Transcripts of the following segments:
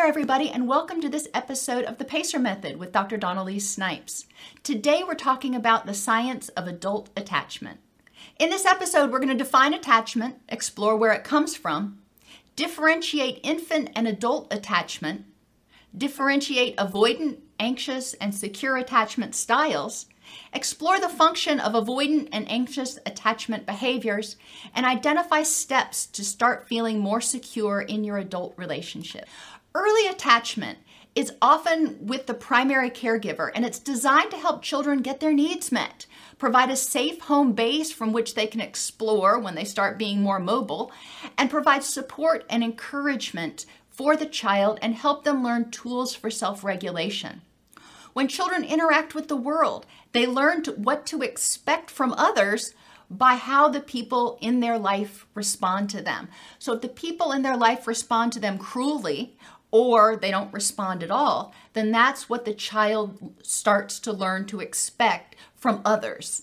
There, everybody, and welcome to this episode of the Pacer Method with Dr. Dawn-Elise Snipes. Today, we're talking about the science of adult attachment. In this episode, we're going to define attachment, explore where it comes from, differentiate infant and adult attachment, differentiate avoidant, anxious, and secure attachment styles, explore the function of avoidant and anxious attachment behaviors, and identify steps to start feeling more secure in your adult relationship. Early attachment is often with the primary caregiver and it's designed to help children get their needs met, provide a safe home base from which they can explore when they start being more mobile, and provide support and encouragement for the child and help them learn tools for self regulation. When children interact with the world, they learn to, what to expect from others by how the people in their life respond to them. So if the people in their life respond to them cruelly or they don't respond at all, then that's what the child starts to learn to expect from others.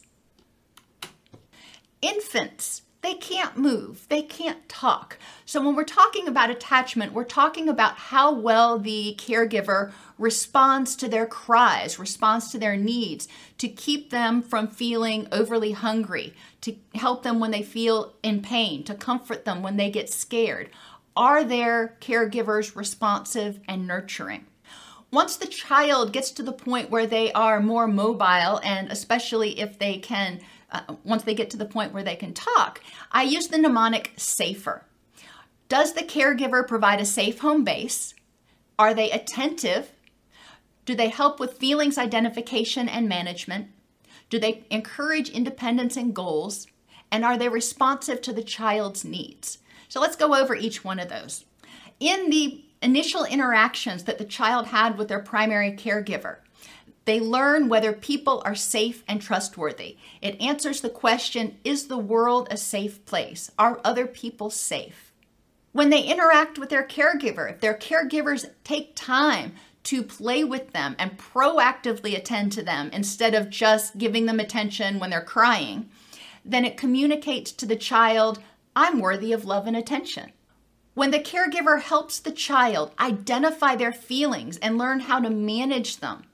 Infants, they can't move, they can't talk. So when we're talking about attachment, we're talking about how well the caregiver responds to their cries, responds to their needs, to keep them from feeling overly hungry, to help them when they feel in pain, to comfort them when they get scared. Are their caregivers responsive and nurturing? Once the child gets to the point where they are more mobile, and especially if they can, uh, once they get to the point where they can talk, I use the mnemonic SAFER. Does the caregiver provide a safe home base? Are they attentive? Do they help with feelings identification and management? Do they encourage independence and goals? And are they responsive to the child's needs? So let's go over each one of those. In the initial interactions that the child had with their primary caregiver, they learn whether people are safe and trustworthy. It answers the question Is the world a safe place? Are other people safe? When they interact with their caregiver, if their caregivers take time to play with them and proactively attend to them instead of just giving them attention when they're crying, then it communicates to the child I'm worthy of love and attention. When the caregiver helps the child identify their feelings and learn how to manage them,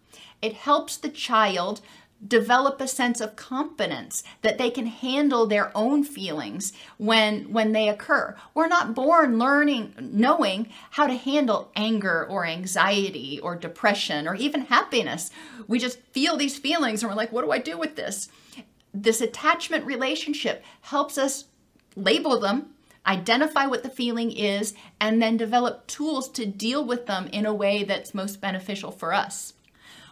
it helps the child develop a sense of confidence that they can handle their own feelings when when they occur. We're not born learning knowing how to handle anger or anxiety or depression or even happiness. We just feel these feelings and we're like, what do I do with this? This attachment relationship helps us label them, identify what the feeling is, and then develop tools to deal with them in a way that's most beneficial for us.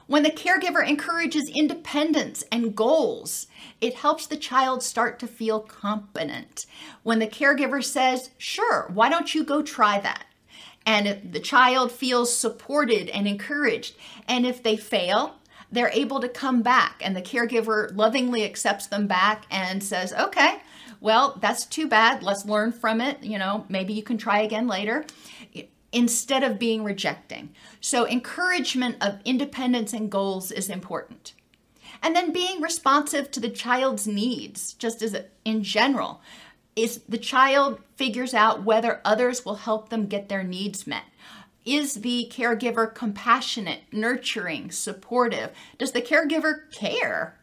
When the caregiver encourages independence and goals, it helps the child start to feel competent. When the caregiver says, Sure, why don't you go try that? And if the child feels supported and encouraged, and if they fail, they're able to come back, and the caregiver lovingly accepts them back and says, Okay, well, that's too bad. Let's learn from it. You know, maybe you can try again later instead of being rejecting. So, encouragement of independence and goals is important. And then being responsive to the child's needs, just as in general, is the child figures out whether others will help them get their needs met. is the caregiver compassionate, nurturing, supportive? Does the caregiver care?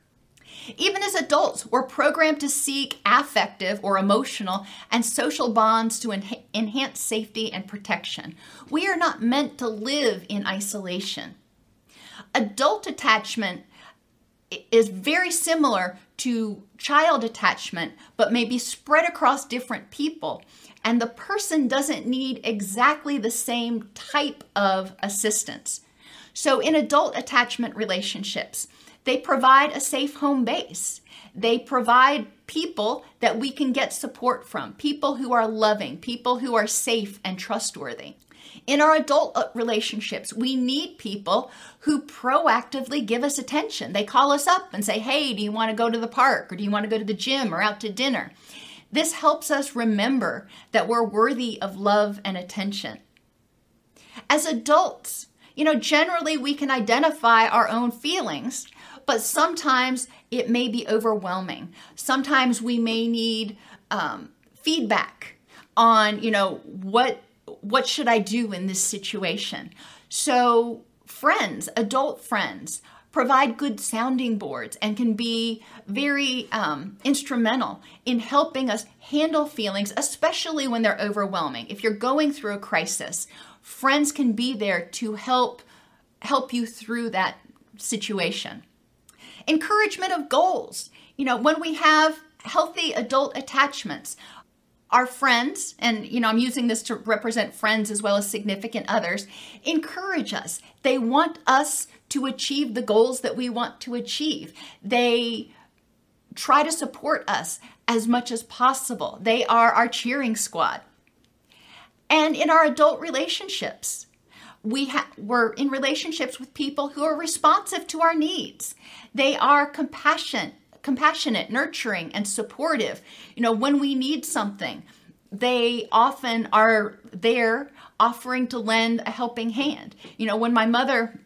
Even as adults, we're programmed to seek affective or emotional and social bonds to en- enhance safety and protection. We are not meant to live in isolation. Adult attachment is very similar to child attachment, but may be spread across different people. And the person doesn't need exactly the same type of assistance. So, in adult attachment relationships, they provide a safe home base. They provide people that we can get support from, people who are loving, people who are safe and trustworthy. In our adult uh, relationships, we need people who proactively give us attention. They call us up and say, Hey, do you want to go to the park or do you want to go to the gym or out to dinner? This helps us remember that we're worthy of love and attention. As adults, you know, generally we can identify our own feelings but sometimes it may be overwhelming. Sometimes we may need um, feedback on, you know, what what should I do in this situation. So friends, adult friends, provide good sounding boards and can be very um, instrumental in helping us handle feelings, especially when they're overwhelming. If you're going through a crisis, friends can be there to help help you through that situation. Encouragement of goals. You know, when we have healthy adult attachments, our friends, and you know, I'm using this to represent friends as well as significant others, encourage us. They want us to achieve the goals that we want to achieve. They try to support us as much as possible. They are our cheering squad. And in our adult relationships, we ha- we're in relationships with people who are responsive to our needs. They are compassionate, compassionate, nurturing, and supportive. You know, when we need something, they often are there offering to lend a helping hand. You know, when my mother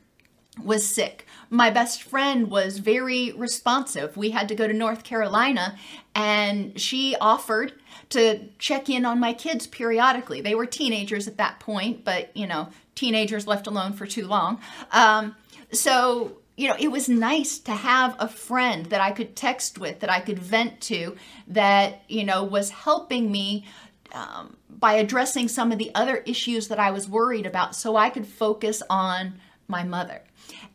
was sick, my best friend was very responsive. We had to go to North Carolina and she offered to check in on my kids periodically. They were teenagers at that point, but you know, teenagers left alone for too long. Um, so, you know, it was nice to have a friend that I could text with, that I could vent to, that, you know, was helping me um, by addressing some of the other issues that I was worried about so I could focus on my mother.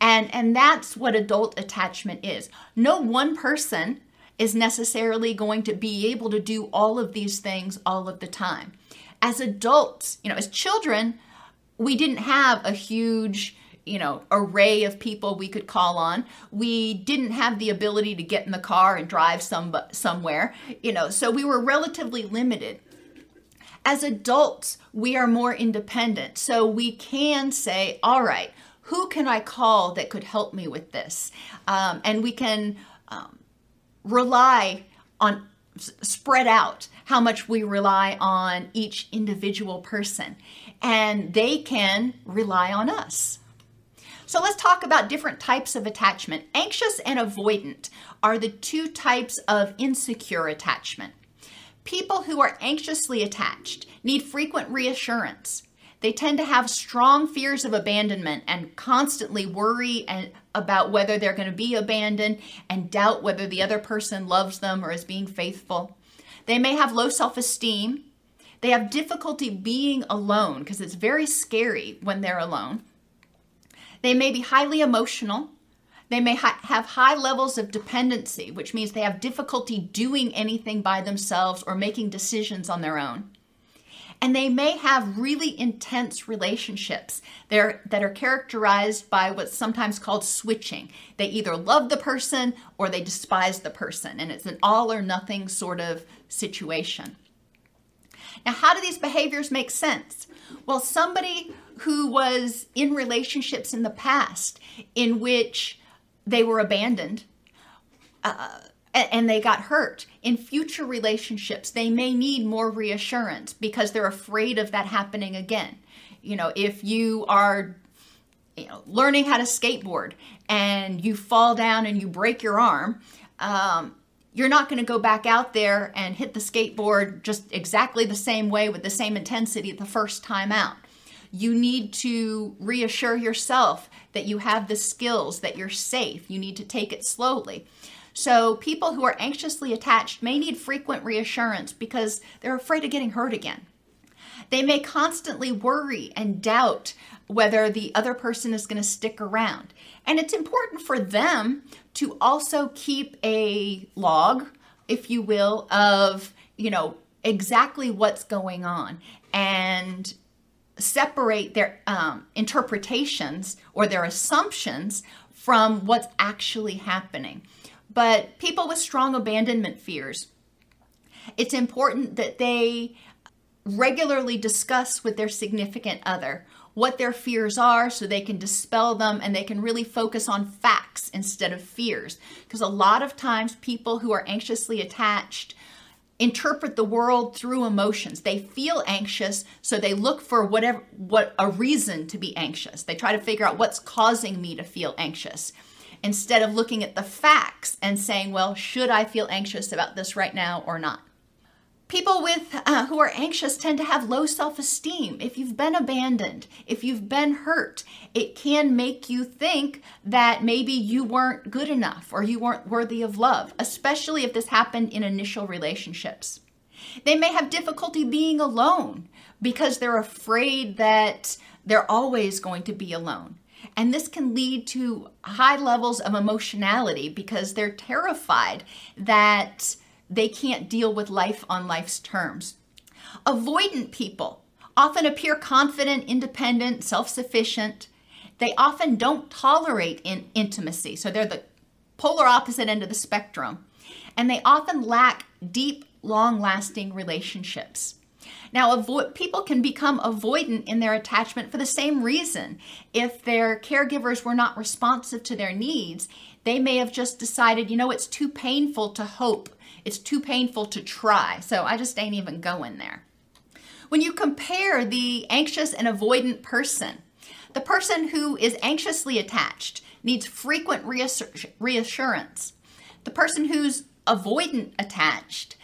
And, and that's what adult attachment is. No one person is necessarily going to be able to do all of these things all of the time. As adults, you know, as children, we didn't have a huge you know array of people we could call on. We didn't have the ability to get in the car and drive some somewhere you know so we were relatively limited. As adults we are more independent so we can say all right who can i call that could help me with this? Um, and we can um, rely on spread out how much we rely on each individual person. And they can rely on us. So let's talk about different types of attachment. Anxious and avoidant are the two types of insecure attachment. People who are anxiously attached need frequent reassurance. They tend to have strong fears of abandonment and constantly worry and about whether they're going to be abandoned and doubt whether the other person loves them or is being faithful. They may have low self-esteem they have difficulty being alone because it's very scary when they're alone. They may be highly emotional. They may ha- have high levels of dependency, which means they have difficulty doing anything by themselves or making decisions on their own. And they may have really intense relationships that are characterized by what's sometimes called switching. They either love the person or they despise the person, and it's an all or nothing sort of situation. Now, how do these behaviors make sense? Well, somebody who was in relationships in the past in which they were abandoned uh, and they got hurt, in future relationships, they may need more reassurance because they're afraid of that happening again. You know, if you are you know, learning how to skateboard and you fall down and you break your arm, um, you're not going to go back out there and hit the skateboard just exactly the same way with the same intensity the first time out. You need to reassure yourself that you have the skills, that you're safe. You need to take it slowly. So, people who are anxiously attached may need frequent reassurance because they're afraid of getting hurt again. They may constantly worry and doubt whether the other person is going to stick around. And it's important for them to also keep a log, if you will, of, you know, exactly what's going on and separate their um, interpretations or their assumptions from what's actually happening. But people with strong abandonment fears, it's important that they regularly discuss with their significant other what their fears are so they can dispel them and they can really focus on facts instead of fears. Because a lot of times, people who are anxiously attached interpret the world through emotions. They feel anxious, so they look for whatever what a reason to be anxious. They try to figure out what's causing me to feel anxious instead of looking at the facts and saying, well, should I feel anxious about this right now or not? People with uh, who are anxious tend to have low self-esteem. If you've been abandoned, if you've been hurt, it can make you think that maybe you weren't good enough or you weren't worthy of love, especially if this happened in initial relationships. They may have difficulty being alone because they're afraid that they're always going to be alone. And this can lead to high levels of emotionality because they're terrified that they can't deal with life on life's terms. Avoidant people often appear confident, independent, self sufficient. They often don't tolerate in intimacy, so they're the polar opposite end of the spectrum. And they often lack deep, long lasting relationships. Now, avo- people can become avoidant in their attachment for the same reason. If their caregivers were not responsive to their needs, they may have just decided, you know, it's too painful to hope it's too painful to try, so I just ain't even going there. When you compare the anxious and avoidant person, the person who is anxiously attached needs frequent reassurance. The person who's avoidant attached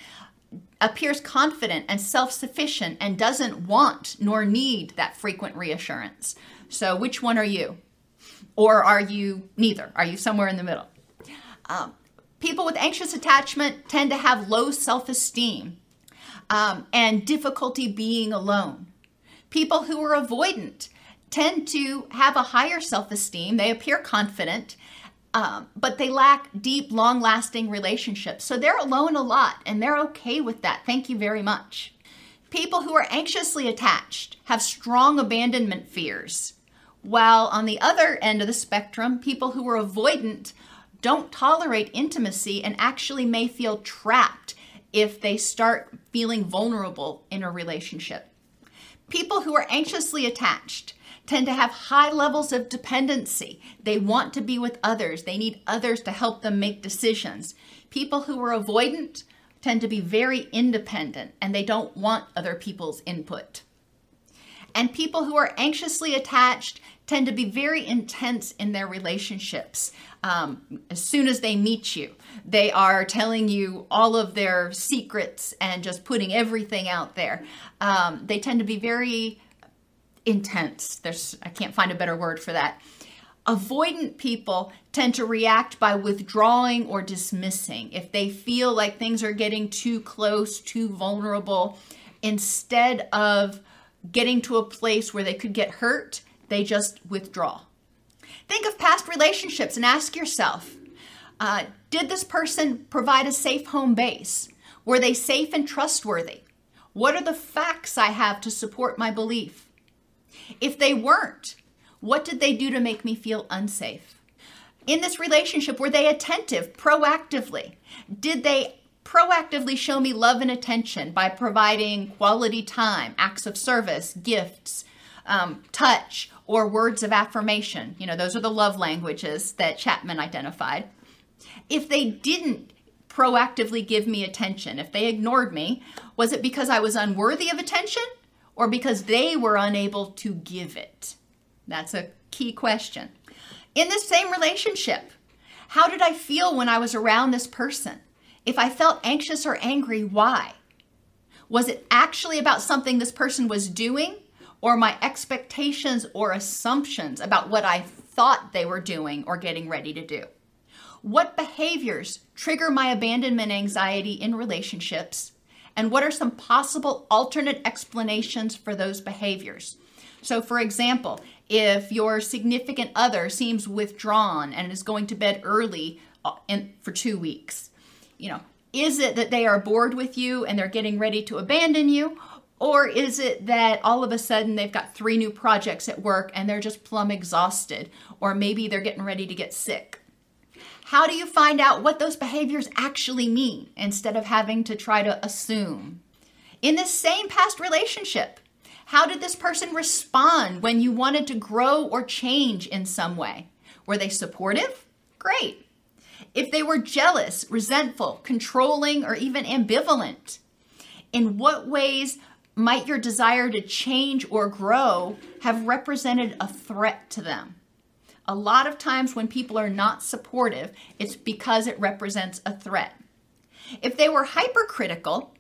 appears confident and self sufficient and doesn't want nor need that frequent reassurance. So, which one are you? Or are you neither? Are you somewhere in the middle? Um, People with anxious attachment tend to have low self esteem um, and difficulty being alone. People who are avoidant tend to have a higher self esteem, they appear confident. Um, but they lack deep, long lasting relationships. So they're alone a lot and they're okay with that. Thank you very much. People who are anxiously attached have strong abandonment fears. While on the other end of the spectrum, people who are avoidant don't tolerate intimacy and actually may feel trapped if they start feeling vulnerable in a relationship. People who are anxiously attached tend to have high levels of dependency. They want to be with others, they need others to help them make decisions. People who are avoidant tend to be very independent and they don't want other people's input. And people who are anxiously attached tend to be very intense in their relationships. Um, as soon as they meet you, they are telling you all of their secrets and just putting everything out there. Um, they tend to be very intense. There's I can't find a better word for that. Avoidant people tend to react by withdrawing or dismissing. If they feel like things are getting too close, too vulnerable, instead of getting to a place where they could get hurt, they just withdraw. Think of past relationships and ask yourself uh, Did this person provide a safe home base? Were they safe and trustworthy? What are the facts I have to support my belief? If they weren't, what did they do to make me feel unsafe? In this relationship, were they attentive proactively? Did they proactively show me love and attention by providing quality time, acts of service, gifts, um, touch, or words of affirmation. You know, those are the love languages that Chapman identified. If they didn't proactively give me attention, if they ignored me, was it because I was unworthy of attention or because they were unable to give it? That's a key question. In this same relationship, how did I feel when I was around this person? If I felt anxious or angry, why? Was it actually about something this person was doing or my expectations or assumptions about what I thought they were doing or getting ready to do? What behaviors trigger my abandonment anxiety in relationships? And what are some possible alternate explanations for those behaviors? So, for example, if your significant other seems withdrawn and is going to bed early uh, for two weeks, you know, is it that they are bored with you and they're getting ready to abandon you? Or is it that all of a sudden they've got three new projects at work and they're just plumb exhausted? Or maybe they're getting ready to get sick. How do you find out what those behaviors actually mean instead of having to try to assume? In this same past relationship, how did this person respond when you wanted to grow or change in some way? Were they supportive? Great. If they were jealous, resentful, controlling, or even ambivalent, in what ways might your desire to change or grow have represented a threat to them? A lot of times when people are not supportive, it's because it represents a threat. If they were hypercritical,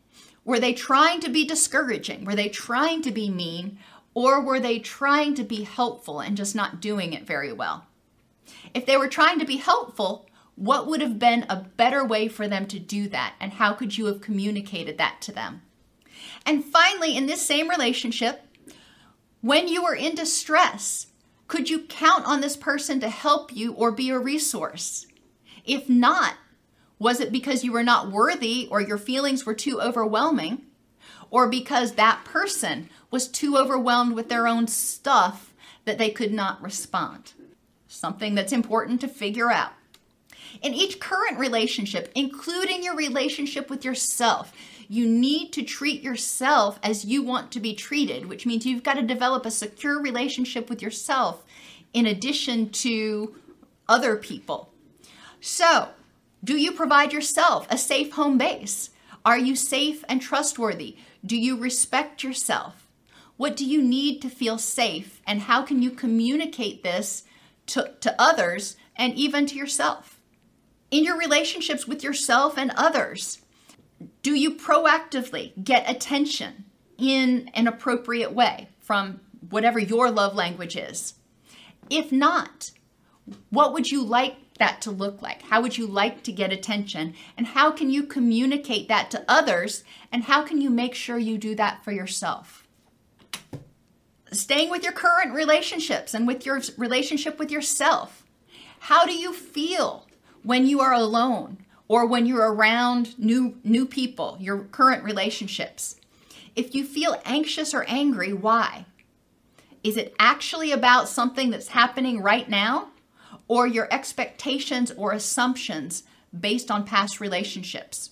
were they trying to be discouraging? Were they trying to be mean? Or were they trying to be helpful and just not doing it very well? If they were trying to be helpful, what would have been a better way for them to do that? And how could you have communicated that to them? And finally, in this same relationship, when you were in distress, could you count on this person to help you or be a resource? If not, was it because you were not worthy or your feelings were too overwhelming? Or because that person was too overwhelmed with their own stuff that they could not respond? Something that's important to figure out. In each current relationship, including your relationship with yourself, you need to treat yourself as you want to be treated, which means you've got to develop a secure relationship with yourself in addition to other people. So, do you provide yourself a safe home base? Are you safe and trustworthy? Do you respect yourself? What do you need to feel safe? And how can you communicate this to, to others and even to yourself? In your relationships with yourself and others, do you proactively get attention in an appropriate way from whatever your love language is? If not, what would you like that to look like? How would you like to get attention? And how can you communicate that to others? And how can you make sure you do that for yourself? Staying with your current relationships and with your relationship with yourself. How do you feel when you are alone or when you're around new new people, your current relationships? If you feel anxious or angry, why? Is it actually about something that's happening right now? or your expectations or assumptions based on past relationships.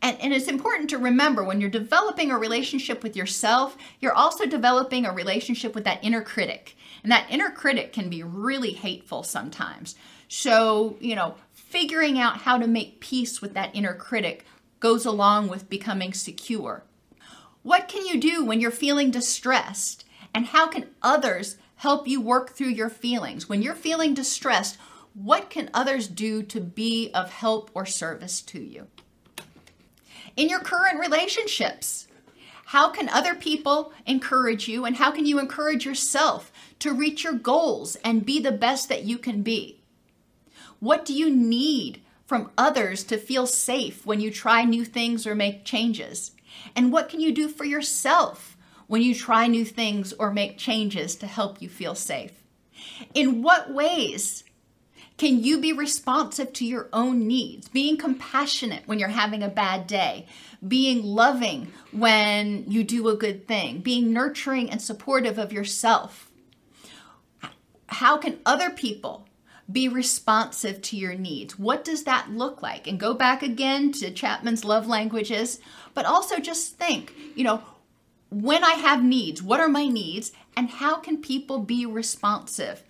And, and, it's important to remember when you're developing a relationship with yourself, you're also developing a relationship with that inner critic. And that inner critic can be really hateful sometimes. So, you know, figuring out how to make peace with that inner critic goes along with becoming secure. What can you do when you're feeling distressed? And how can others help you work through your feelings. When you're feeling distressed, what can others do to be of help or service to you? In your current relationships, how can other people encourage you and how can you encourage yourself to reach your goals and be the best that you can be? What do you need from others to feel safe when you try new things or make changes? And what can you do for yourself when you try new things or make changes to help you feel safe? In what ways can you be responsive to your own needs? Being compassionate when you're having a bad day, being loving when you do a good thing, being nurturing and supportive of yourself. How can other people be responsive to your needs? What does that look like? And go back again to Chapman's love languages, but also just think, you know, when I have needs, what are my needs, and how can people be responsive?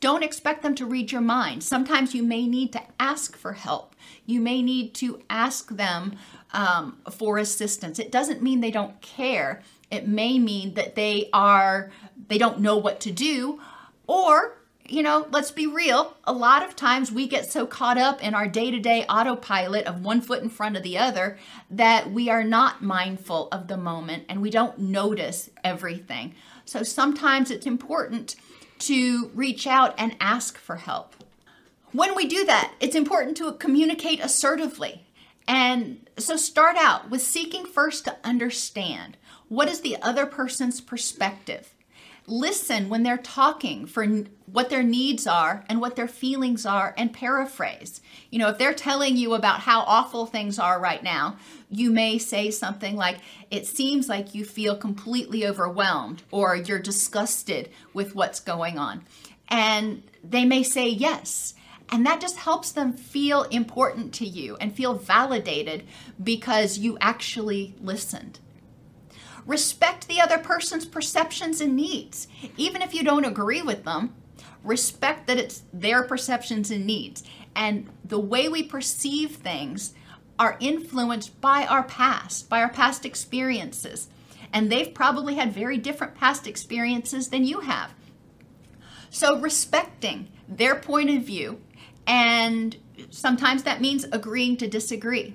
Don't expect them to read your mind. Sometimes you may need to ask for help. You may need to ask them um, for assistance. It doesn't mean they don't care. It may mean that they are they don't know what to do, or you know, let's be real. A lot of times we get so caught up in our day to day autopilot of one foot in front of the other that we are not mindful of the moment and we don't notice everything. So sometimes it's important to reach out and ask for help. When we do that, it's important to communicate assertively. And so start out with seeking first to understand what is the other person's perspective. Listen when they're talking for what their needs are and what their feelings are and paraphrase. You know, if they're telling you about how awful things are right now, you may say something like, It seems like you feel completely overwhelmed or you're disgusted with what's going on. And they may say yes. And that just helps them feel important to you and feel validated because you actually listened. Respect the other person's perceptions and needs. Even if you don't agree with them, respect that it's their perceptions and needs. And the way we perceive things are influenced by our past, by our past experiences. And they've probably had very different past experiences than you have. So, respecting their point of view and sometimes that means agreeing to disagree.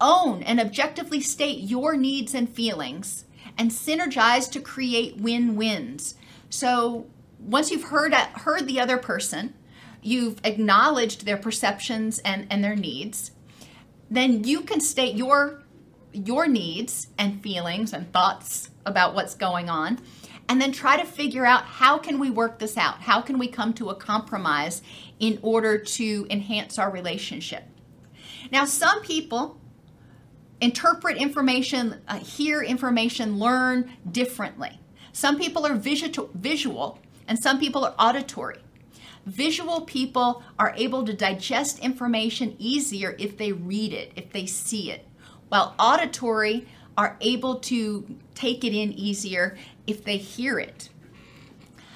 Own and objectively state your needs and feelings and synergize to create win wins. So once you've heard, heard the other person, you've acknowledged their perceptions and, and their needs, then you can state your your needs and feelings and thoughts about what's going on and then try to figure out how can we work this out how can we come to a compromise in order to enhance our relationship now some people interpret information uh, hear information learn differently some people are visual, visual and some people are auditory visual people are able to digest information easier if they read it if they see it while auditory are able to take it in easier if they hear it.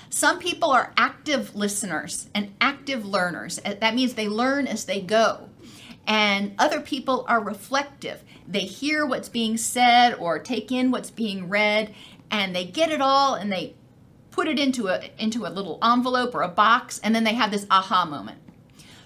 Some people are active listeners and active learners. That means they learn as they go. And other people are reflective. They hear what's being said or take in what's being read and they get it all and they put it into a into a little envelope or a box and then they have this aha moment.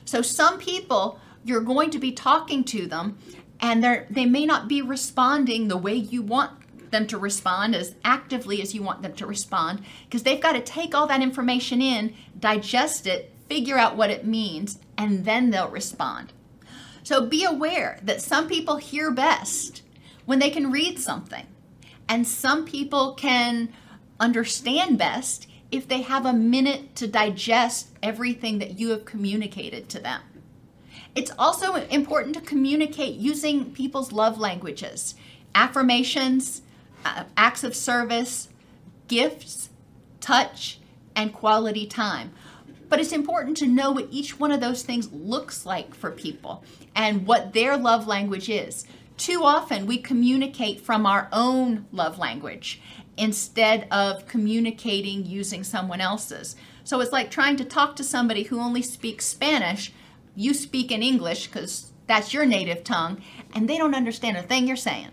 So some people you're going to be talking to them and they they may not be responding the way you want them to respond as actively as you want them to respond because they've got to take all that information in, digest it, figure out what it means, and then they'll respond. So be aware that some people hear best when they can read something, and some people can understand best if they have a minute to digest everything that you have communicated to them. It's also important to communicate using people's love languages, affirmations, uh, acts of service, gifts, touch, and quality time. But it's important to know what each one of those things looks like for people and what their love language is. Too often we communicate from our own love language instead of communicating using someone else's. So it's like trying to talk to somebody who only speaks Spanish. You speak in English because that's your native tongue, and they don't understand a thing you're saying.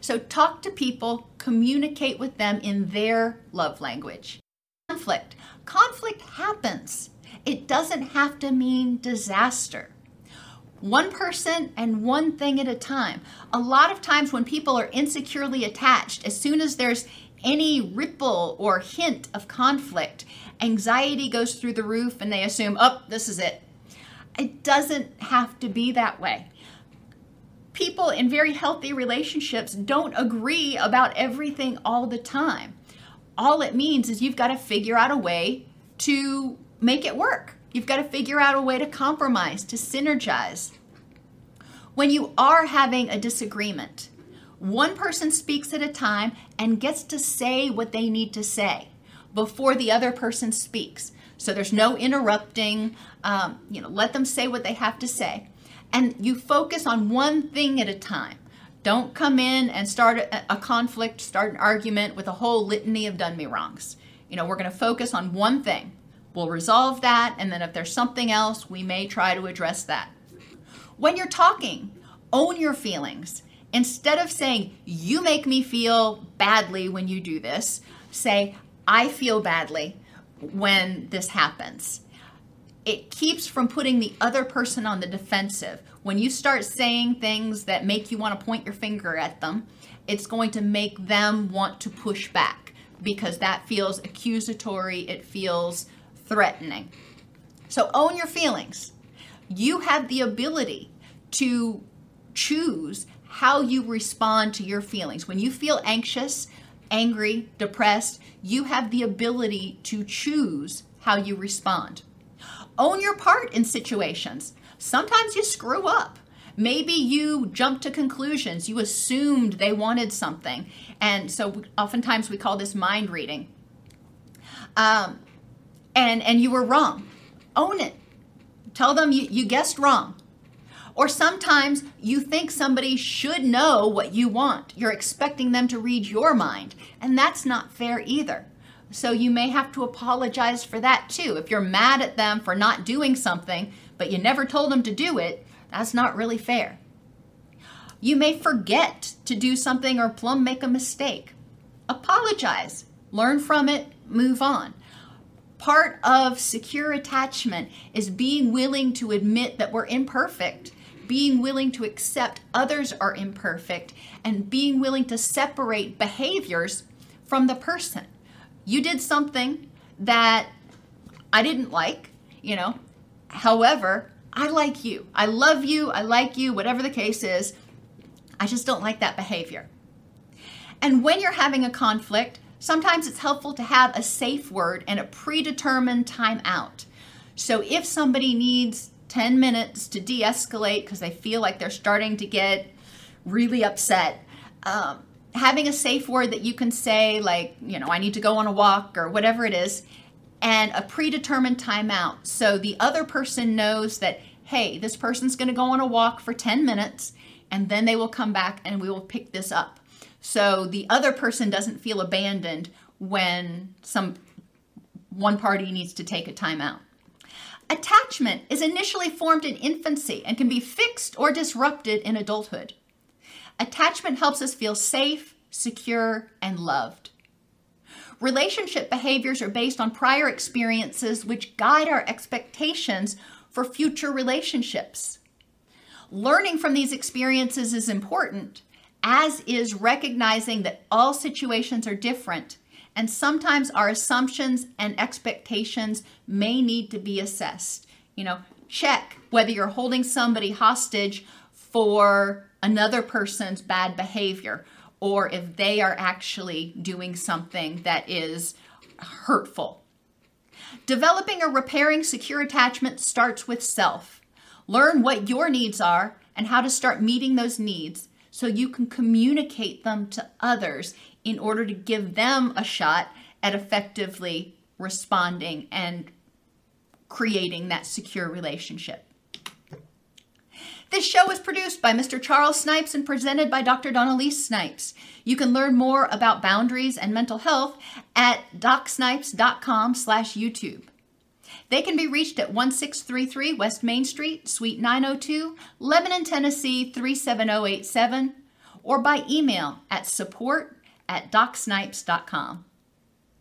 So talk to people, communicate with them in their love language. Conflict. Conflict happens. It doesn't have to mean disaster. One person and one thing at a time. A lot of times when people are insecurely attached, as soon as there's any ripple or hint of conflict, anxiety goes through the roof and they assume, oh, this is it. It doesn't have to be that way people in very healthy relationships don't agree about everything all the time. All it means is you've got to figure out a way to make it work. You've got to figure out a way to compromise, to synergize. When you are having a disagreement, one person speaks at a time and gets to say what they need to say before the other person speaks. So there's no interrupting. Um, you know, let them say what they have to say and you focus on one thing at a time. Don't come in and start a, conflict, start an argument with a whole litany of done me wrongs. You know, we're going to focus on one thing. We'll resolve that, and then if there's something else, we may try to address that. When you're talking, own your feelings. Instead of saying, you make me feel badly when you do this, say, I feel badly when this happens it keeps from putting the other person on the defensive. When you start saying things that make you want to point your finger at them, it's going to make them want to push back because that feels accusatory, it feels threatening. So own your feelings. You have the ability to choose how you respond to your feelings. When you feel anxious, angry, depressed, you have the ability to choose how you respond. Own your part in situations. Sometimes you screw up. Maybe you jumped to conclusions. You assumed they wanted something. And so oftentimes we call this mind reading. Um, and, and you were wrong. Own it. Tell them you, you guessed wrong. Or sometimes you think somebody should know what you want. You're expecting them to read your mind, and that's not fair either. So you may have to apologize for that too. If you're mad at them for not doing something, but you never told them to do it, that's not really fair. You may forget to do something or plumb make a mistake. Apologize, learn from it, move on. Part of secure attachment is being willing to admit that we're imperfect being willing to accept others are imperfect, and being willing to separate behaviors from the person. You did something that I didn't like, you know. However, I like you. I love you. I like you, whatever the case is. I just don't like that behavior. And when you're having a conflict, sometimes it's helpful to have a safe word and a predetermined timeout. So if somebody needs 10 minutes to de escalate because they feel like they're starting to get really upset. Um, having a safe word that you can say, like, you know, I need to go on a walk or whatever it is, and a predetermined timeout. So the other person knows that, hey, this person's going to go on a walk for 10 minutes and then they will come back and we will pick this up. So the other person doesn't feel abandoned when some one party needs to take a timeout. Attachment is initially formed in infancy and can be fixed or disrupted in adulthood. Attachment helps us feel safe, secure, and loved. Relationship behaviors are based on prior experiences which guide our expectations for future relationships. Learning from these experiences is important, as is recognizing that all situations are different and sometimes our assumptions and expectations may need to be assessed. You know, check whether you're holding somebody hostage for another person's bad behavior or if they are actually doing something that is hurtful. Developing or repairing secure attachment starts with self. Learn what your needs are and how to start meeting those needs so you can communicate them to others in order to give them a shot at effectively responding and creating that secure relationship. This show is produced by Mr. Charles Snipes and presented by Dr. Dawn-Elise Snipes. You can learn more about boundaries and mental health at docsnipes.com slash YouTube. They can be reached at 1633 West Main Street, Suite 902, Lebanon, Tennessee 37087, or by email at support at docsnipes.com.